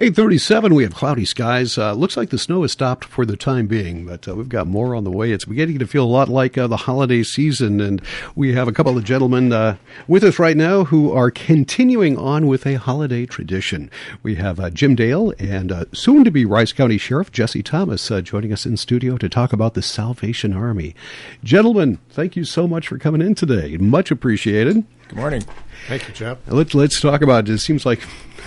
837, we have cloudy skies. Uh, looks like the snow has stopped for the time being, but uh, we've got more on the way. It's beginning to feel a lot like uh, the holiday season, and we have a couple of gentlemen uh, with us right now who are continuing on with a holiday tradition. We have uh, Jim Dale and uh, soon to be Rice County Sheriff Jesse Thomas joining us in studio to talk about the Salvation Army. Gentlemen, thank you so much for coming in today. Much appreciated. Good morning. Thank you, Jeff. Let's let's talk about it. It seems like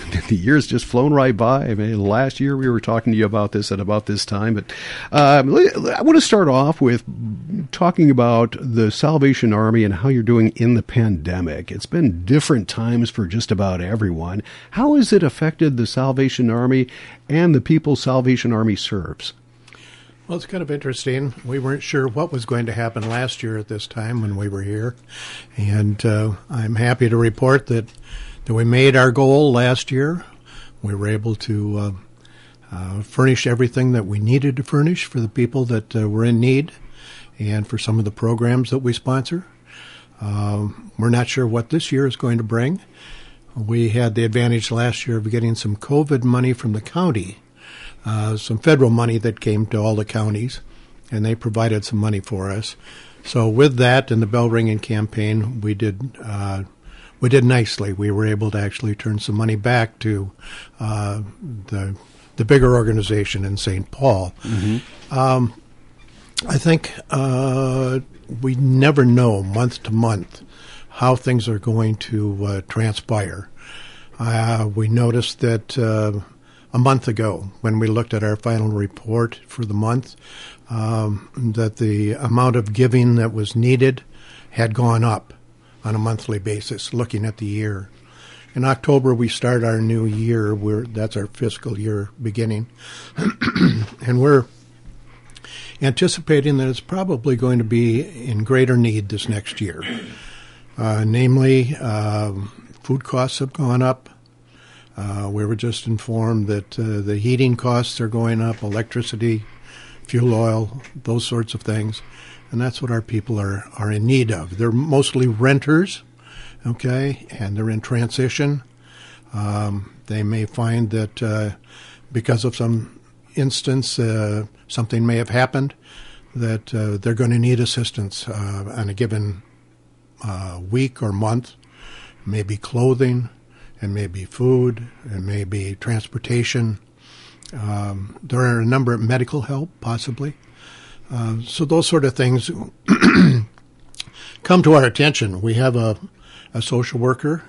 the year's just flown right by. I mean, last year we were talking to you about this at about this time, but um, I want to start off with talking about the Salvation Army and how you're doing in the pandemic. It's been different times for just about everyone. How has it affected the Salvation Army and the people Salvation Army serves? Well, it's kind of interesting. We weren't sure what was going to happen last year at this time when we were here, and uh, I'm happy to report that that we made our goal last year. We were able to uh, uh, furnish everything that we needed to furnish for the people that uh, were in need and for some of the programs that we sponsor. Um, we're not sure what this year is going to bring. We had the advantage last year of getting some COVID money from the county, uh, some federal money that came to all the counties, and they provided some money for us. So, with that and the bell ringing campaign, we did uh, we did nicely. We were able to actually turn some money back to uh, the the bigger organization in St. Paul. Mm-hmm. Um, I think uh, we never know month to month how things are going to uh, transpire. Uh, we noticed that uh, a month ago, when we looked at our final report for the month, um, that the amount of giving that was needed had gone up on a monthly basis, looking at the year. In October, we start our new year. We're, that's our fiscal year beginning. and we're anticipating that it's probably going to be in greater need this next year. Uh, namely, um, food costs have gone up. Uh, we were just informed that uh, the heating costs are going up, electricity, fuel oil, those sorts of things and that's what our people are, are in need of. They're mostly renters, okay, and they're in transition. Um, they may find that uh, because of some instance, uh, something may have happened, that uh, they're going to need assistance uh, on a given uh, week or month. Maybe clothing, and maybe food, and maybe transportation. Um, there are a number of medical help, possibly. Uh, so those sort of things come to our attention. We have a, a social worker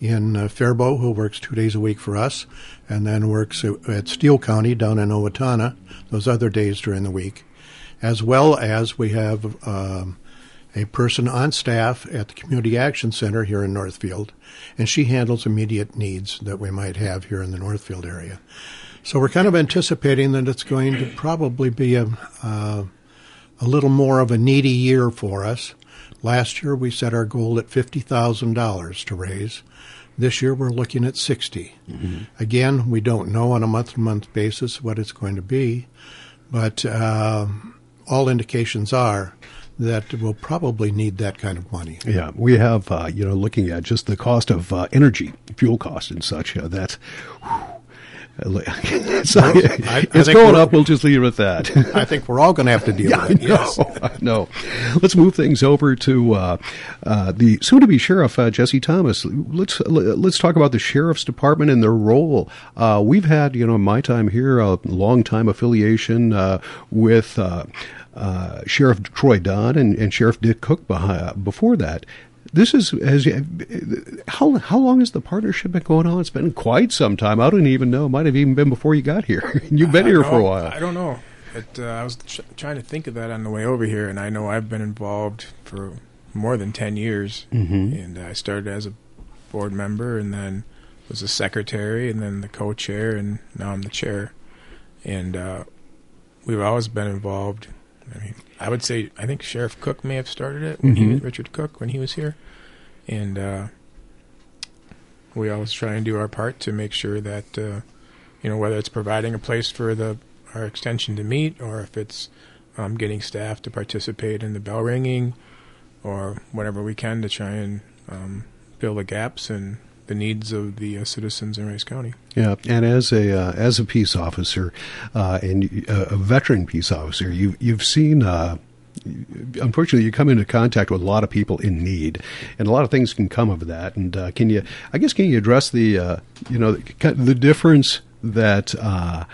in uh, Faribault who works two days a week for us, and then works at Steele County down in Owatonna those other days during the week, as well as we have um, a person on staff at the Community Action Center here in Northfield, and she handles immediate needs that we might have here in the Northfield area. So we're kind of anticipating that it's going to probably be a uh, a little more of a needy year for us. Last year we set our goal at $50,000 to raise. This year we're looking at 60. Mm-hmm. Again, we don't know on a month to month basis what it's going to be, but uh, all indications are that we'll probably need that kind of money. Yeah, we have, uh, you know, looking at just the cost of uh, energy, fuel costs and such, uh, that's. Whew, so I, it's I going up. We'll just leave it at that. I think we're all going to have to deal yeah, with it. Yes. No, Let's move things over to uh, uh, the soon-to-be sheriff, uh, Jesse Thomas. Let's let's talk about the sheriff's department and their role. Uh, we've had, you know, my time here, a long time affiliation uh, with. Uh, Sheriff Troy Dunn and, and Sheriff Dick Cook behind, before that this is as how how long has the partnership been going on? It's been quite some time. I don't even know. It might have even been before you got here. You've been here for a while. I don't know. It, uh, I was ch- trying to think of that on the way over here, and I know I've been involved for more than ten years. Mm-hmm. And I started as a board member, and then was a secretary, and then the co-chair, and now I'm the chair. And uh, we've always been involved. I mean, I would say I think Sheriff Cook may have started it when mm-hmm. he was Richard Cook when he was here, and uh, we always try and do our part to make sure that uh, you know whether it's providing a place for the our extension to meet or if it's um, getting staff to participate in the bell ringing or whatever we can to try and um, fill the gaps in the the needs of the uh, citizens in Rice County. Yeah, and as a uh, as a peace officer uh, and uh, a veteran peace officer, you you've seen. Uh, unfortunately, you come into contact with a lot of people in need, and a lot of things can come of that. And uh, can you, I guess, can you address the, uh, you know, the difference that uh,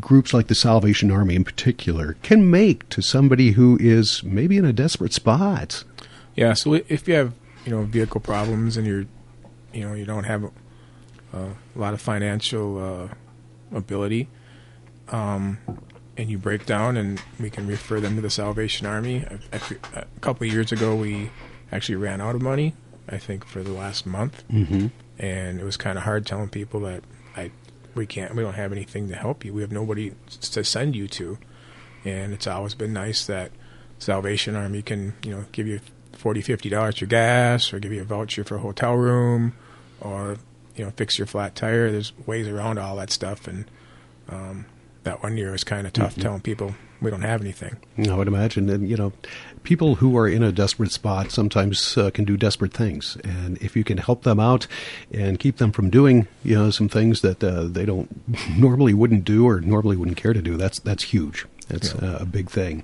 groups like the Salvation Army, in particular, can make to somebody who is maybe in a desperate spot? Yeah. So if you have, you know, vehicle problems and you're, you know, you don't have a, a lot of financial uh, ability. Um, and you break down, and we can refer them to the Salvation Army. A, a couple of years ago, we actually ran out of money. I think for the last month, mm-hmm. and it was kind of hard telling people that I we can't we don't have anything to help you. We have nobody to send you to, and it's always been nice that Salvation Army can you know give you 40 50 dollars for gas or give you a voucher for a hotel room or you know fix your flat tire there's ways around all that stuff and um, that one year was kind of tough mm-hmm. telling people we don't have anything. I would imagine, and you know, people who are in a desperate spot sometimes uh, can do desperate things, and if you can help them out and keep them from doing, you know, some things that uh, they don't normally wouldn't do or normally wouldn't care to do, that's that's huge. That's yeah. uh, a big thing.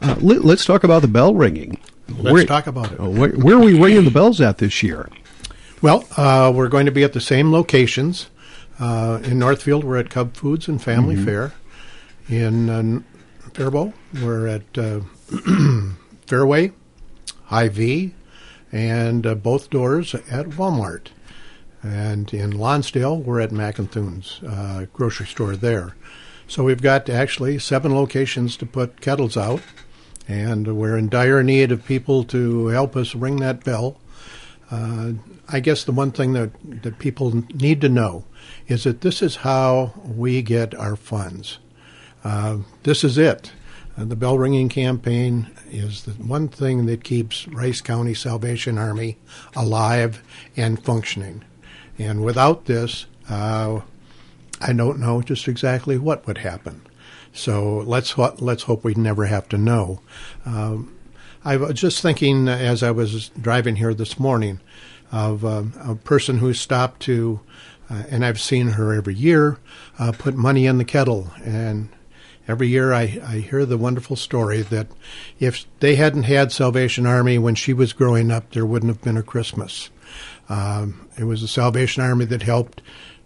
Uh, let, us talk about the bell ringing. Let's where, talk about it. Uh, where, where, are we ringing the bells at this year? Well, uh, we're going to be at the same locations. Uh, in Northfield, we're at Cub Foods and Family mm-hmm. Fare. In uh, Faribault, we're at uh, Fairway, Hy-Vee, and uh, both doors at Walmart. And in Lonsdale, we're at Mackenthun's uh, grocery store there. So we've got actually seven locations to put kettles out, and we're in dire need of people to help us ring that bell. Uh, I guess the one thing that, that people need to know is that this is how we get our funds. Uh, this is it. Uh, the bell ringing campaign is the one thing that keeps Rice County Salvation Army alive and functioning. And without this, uh, I don't know just exactly what would happen. So let's let's hope we never have to know. Um, I was just thinking as I was driving here this morning of uh, a person who stopped to uh, and I've seen her every year uh, put money in the kettle. And every year I, I hear the wonderful story that if they hadn't had Salvation Army when she was growing up, there wouldn't have been a Christmas. Um, it was the Salvation Army that helped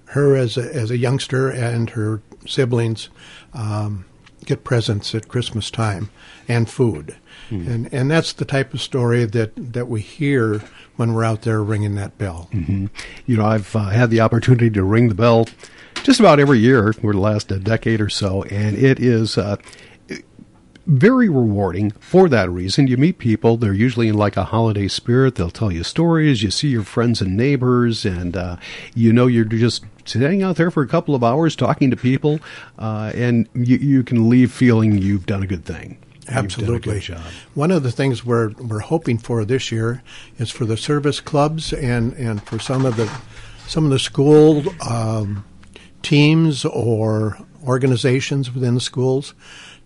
her as a, as a youngster and her siblings um, get presents at Christmas time and food. Mm. And and that's the type of story that, that we hear when we're out there ringing that bell. Mm-hmm. You know, I've uh, had the opportunity to ring the bell just about every year for the last uh, decade or so, and it is. Uh, very rewarding for that reason. You meet people; they're usually in like a holiday spirit. They'll tell you stories. You see your friends and neighbors, and uh, you know you're just sitting out there for a couple of hours talking to people, uh, and you, you can leave feeling you've done a good thing. Absolutely. One of the things we're we're hoping for this year is for the service clubs and, and for some of the some of the school um, teams or organizations within the schools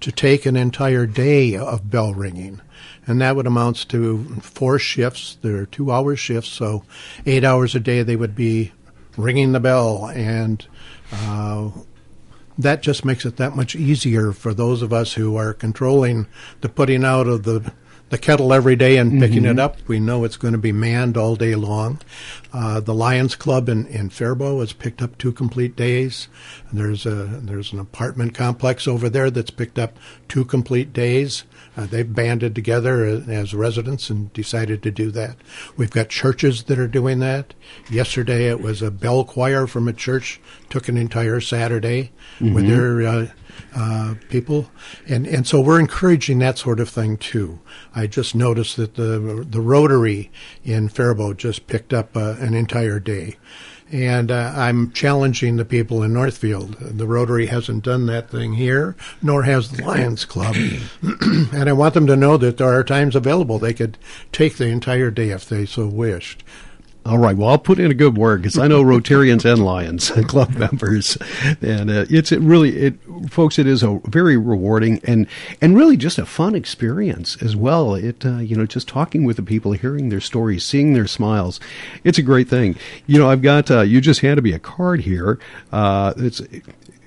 to take an entire day of bell ringing. And that would amount to four shifts. There are two hour shifts, so eight hours a day they would be ringing the bell and uh, that just makes it that much easier for those of us who are controlling the putting out of the the kettle every day and picking mm-hmm. it up. We know it's going to be manned all day long. Uh, the Lions Club in, in Faribault has picked up two complete days. There's a there's an apartment complex over there that's picked up two complete days. Uh, they've banded together as residents and decided to do that. We've got churches that are doing that. Yesterday it was a bell choir from a church took an entire Saturday mm-hmm. with their uh, uh, people, and and so we're encouraging that sort of thing too. I just noticed that the the Rotary in Faribault just picked up uh, an entire day. And uh, I'm challenging the people in Northfield. The Rotary hasn't done that thing here, nor has the Lions Club. and I want them to know that there are times available. They could take the entire day if they so wished. All right. Well, I'll put in a good word because I know Rotarians and Lions Club members, and uh, it's it really it, folks. It is a very rewarding and and really just a fun experience as well. It uh, you know just talking with the people, hearing their stories, seeing their smiles. It's a great thing. You know, I've got uh, you just handed me a card here. Uh, it's it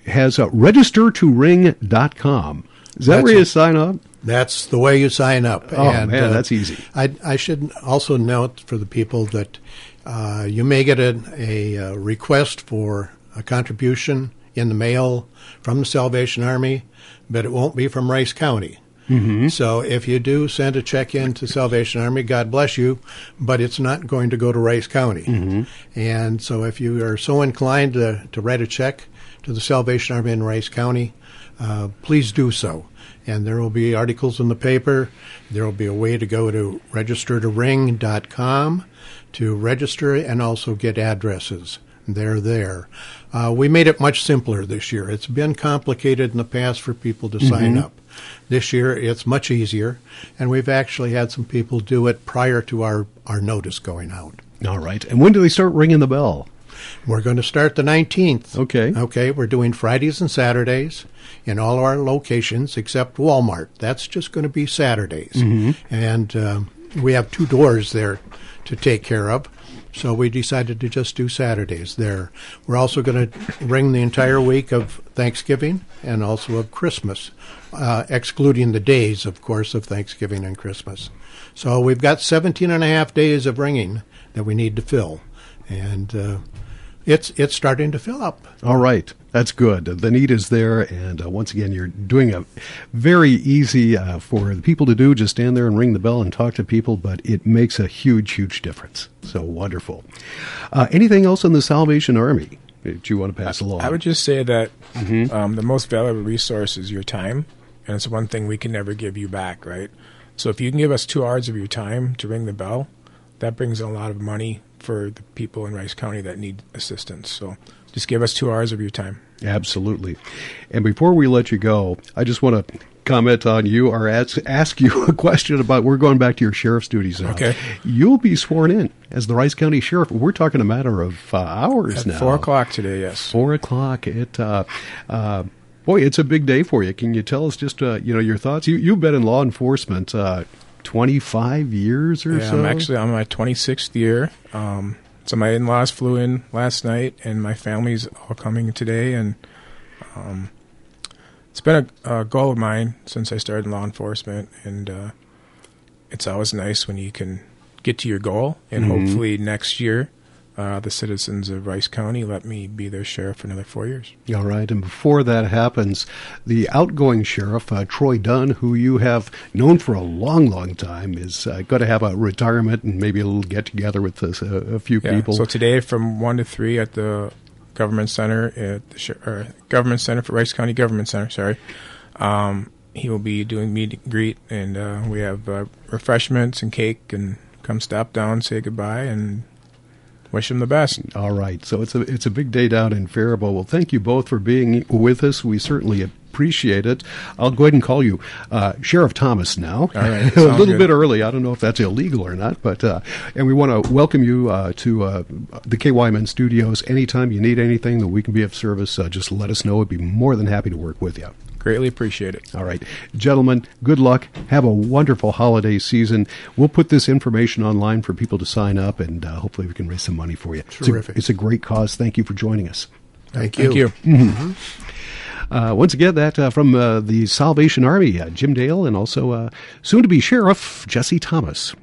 has uh, registertoring.com. Is that That's where you it. sign up? That's the way you sign up. Oh, man, that's easy. I, I should also note for the people that uh, you may get a, a, uh request for a contribution in the mail from the Salvation Army, but it won't be from Rice County. Mm-hmm. So if you do send a check in to Salvation Army, God bless you, but it's not going to go to Rice County. And so if you are so inclined to, to write a check to the Salvation Army in Rice County, uh, please do so. And there will be articles in the paper. There will be a way to go to registertoring.com to register and also get addresses. They're there. Uh, we made it much simpler this year. It's been complicated in the past for people to sign up. This year, it's much easier, and we've actually had some people do it prior to our, our notice going out. All right. And when do they start ringing the bell? We're going to start the 19th. Okay. Okay, we're doing Fridays and Saturdays in all our locations except Walmart. That's just going to be Saturdays. And um, we have two doors there to take care of. So we decided to just do Saturdays there. We're also going to ring the entire week of Thanksgiving and also of Christmas, uh, excluding the days, of course, of Thanksgiving and Christmas. So we've got 17 and a half days of ringing that we need to fill. And uh, it's it's starting to fill up. All right. That's good. The need is there. And uh, once again, you're doing a very easy uh, for the people to do. Just stand there and ring the bell and talk to people, but it makes a huge, huge difference. So wonderful. Uh, anything else in the Salvation Army that you want to pass along? I would just say that um, the most valuable resource is your time, and it's one thing we can never give you back, right? So if you can give us two hours of your time to ring the bell, that brings in a lot of money for the people in Rice County that need assistance. So just give us two hours of your time. Absolutely. And before we let you go, I just want to comment on you or ask, ask you a question about we're going back to your sheriff's duties now. Okay. You'll be sworn in as the Rice County Sheriff. We're talking a matter of uh, hours At now. four o'clock today, yes. Four o'clock. It, uh, uh, boy, it's a big day for you. Can you tell us just, uh, you know, your thoughts? You, you've been in law enforcement, uh, 25 years or Yeah, so? I'm actually on my 26th year. Um, so my in-laws flew in last night, and my family's all coming today. And um, it's been a, a goal of mine since I started in law enforcement, and uh, it's always nice when you can get to your goal. And hopefully next year, uh, the citizens of Rice County let me be their sheriff for another four years. All right. And before that happens, the outgoing sheriff, uh, Troy Dunn, who you have known for a long, long time, is uh, going to have a retirement and maybe a little get together with uh, a few Yeah. people. So today, from one to three at the government center at the government center for Rice County Government Center. Sorry, um, he will be doing meet and greet, and uh, we have uh, refreshments and cake, and come stop down, say goodbye, and wish him the best. All right. So it's a it's a big day down in Faribault. Well, thank you both for being with us. We certainly appreciate it. I'll go ahead and call you uh, Sheriff Thomas now. All right. a little good. bit early. I don't know if that's illegal or not, but uh, and we want to welcome you uh, to uh, the KYMN studios. Anytime you need anything that we can be of service, uh, just let us know. We'd be more than happy to work with you. Greatly appreciate it. All right. Gentlemen, good luck. Have a wonderful holiday season. We'll put this information online for people to sign up, and uh, hopefully we can raise some money for you. It's a- Terrific. It's a, great cause. Thank you for joining us. Thank you. Thank you. Uh, once again, that uh, from uh, the Salvation Army, uh, Jim Dale, and also uh, soon to be Sheriff Jesse Thomas.